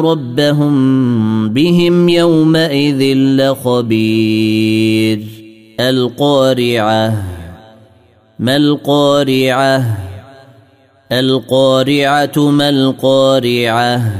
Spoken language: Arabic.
ربهم بهم يومئذ لخبير. القارعة. ما القارعة؟ القارعة ما القارعة؟